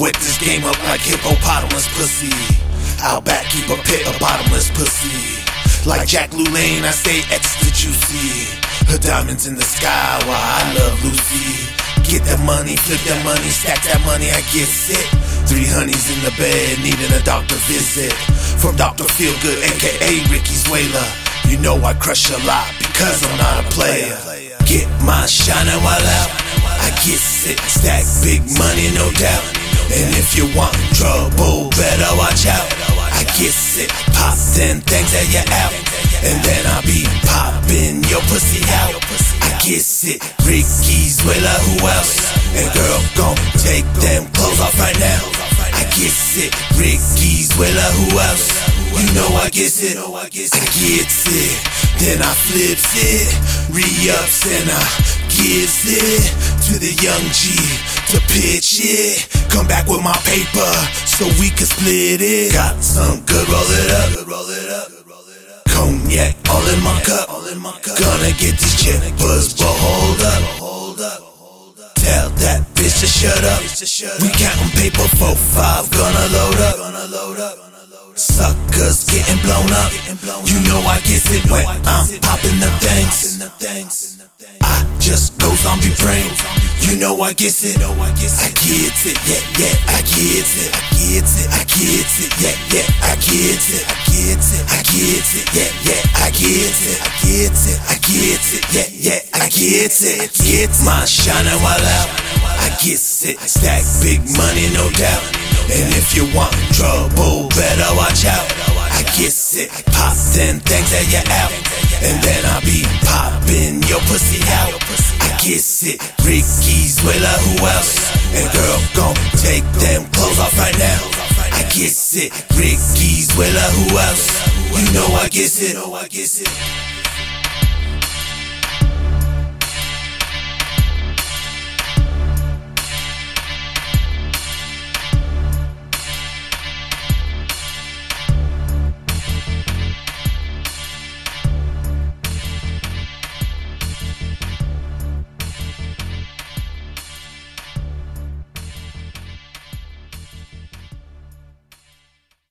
Wet this game up like hippopotamus pussy. Out back, keep a pit of bottomless pussy. Like Jack LaLanne, I stay extra juicy. Her diamonds in the sky while I love Lucy. Get that money, flip that money, stack that money, I get sick. Three honeys in the bed, needing a doctor visit. From Dr. Feelgood, aka Ricky Zwela. You know I crush a lot because I'm not a player. Get my shining while out. I get sick, stack big money, no doubt. And if you want trouble, better watch out. I get sick, pop them things that you out. And then I be popping your pussy out. I get sick, Ricky's Willa, who else? And girl, gon' take them clothes off right now. I get sick, Ricky's Willa, who else? You know I get it, I get it, then I flips it, re-ups and I gives it to the young G to pitch it. Come back with my paper so we can split it. Got some good, roll it up, roll it up. Cognac all in my cup, Gonna get this chick buzz, but hold up, hold up. Tell that bitch to shut up. We counting paper for five, gonna load up. Gonna load up. Suckers getting blown up. You know I get it when I'm popping the things. I just go zombie brain. You know I get it. I get it, yeah, yeah, I get it. I get it, I get it, yeah, yeah, I get it. I get it, I get it, yeah, yeah, I get it. I get it, I get it, yeah, yeah, I get it. Get my shining while out. I get it, stack big money, no doubt. And if you want trouble, better watch out. I get it, pop them things that you out. And then I be popping your pussy out. I get it, Ricky's Willa, who else? And girl, gon' take them clothes off right now. I get it, Ricky's Willa, who else? You know I get it.